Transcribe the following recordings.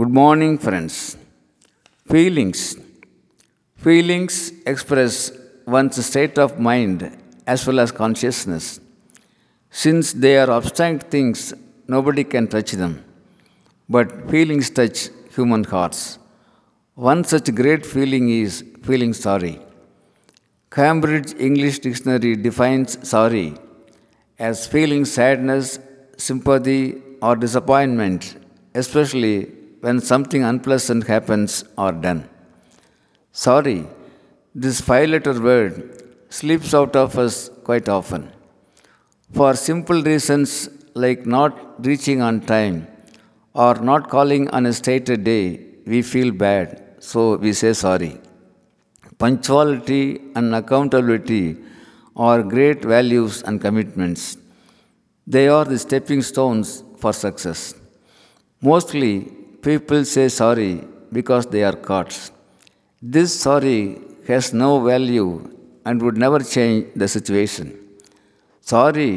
Good morning, friends. Feelings. Feelings express one's state of mind as well as consciousness. Since they are abstract things, nobody can touch them. But feelings touch human hearts. One such great feeling is feeling sorry. Cambridge English Dictionary defines sorry as feeling sadness, sympathy, or disappointment, especially when something unpleasant happens or done. Sorry, this five letter word slips out of us quite often. For simple reasons like not reaching on time or not calling on a stated day, we feel bad, so we say sorry. Punctuality and accountability are great values and commitments. They are the stepping stones for success. Mostly, people say sorry because they are caught. This sorry has no value and would never change the situation. Sorry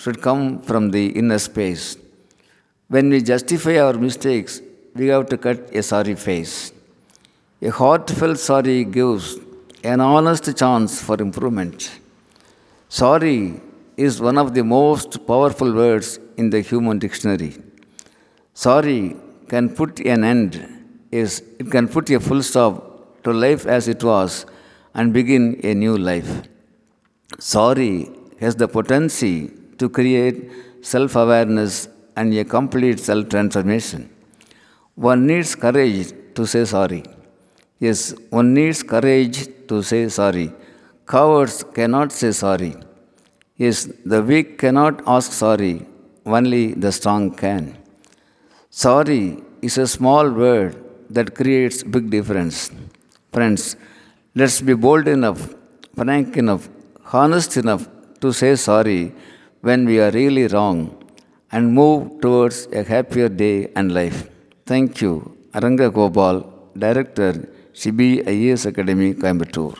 should come from the inner space. When we justify our mistakes, we have to cut a sorry face. A heartfelt sorry gives an honest chance for improvement. Sorry is one of the most powerful words in the human dictionary. Sorry can put an end, is it can put a full stop to life as it was and begin a new life. Sorry has the potency to create self awareness and a complete self transformation. One needs courage to say sorry. Yes, one needs courage to say sorry. Cowards cannot say sorry. Yes, the weak cannot ask sorry, only the strong can. Sorry is a small word that creates big difference. Friends, let's be bold enough, frank enough, honest enough to say sorry when we are really wrong and move towards a happier day and life. Thank you. Aranga Gopal, Director, CB IAS Academy, Coimbatore.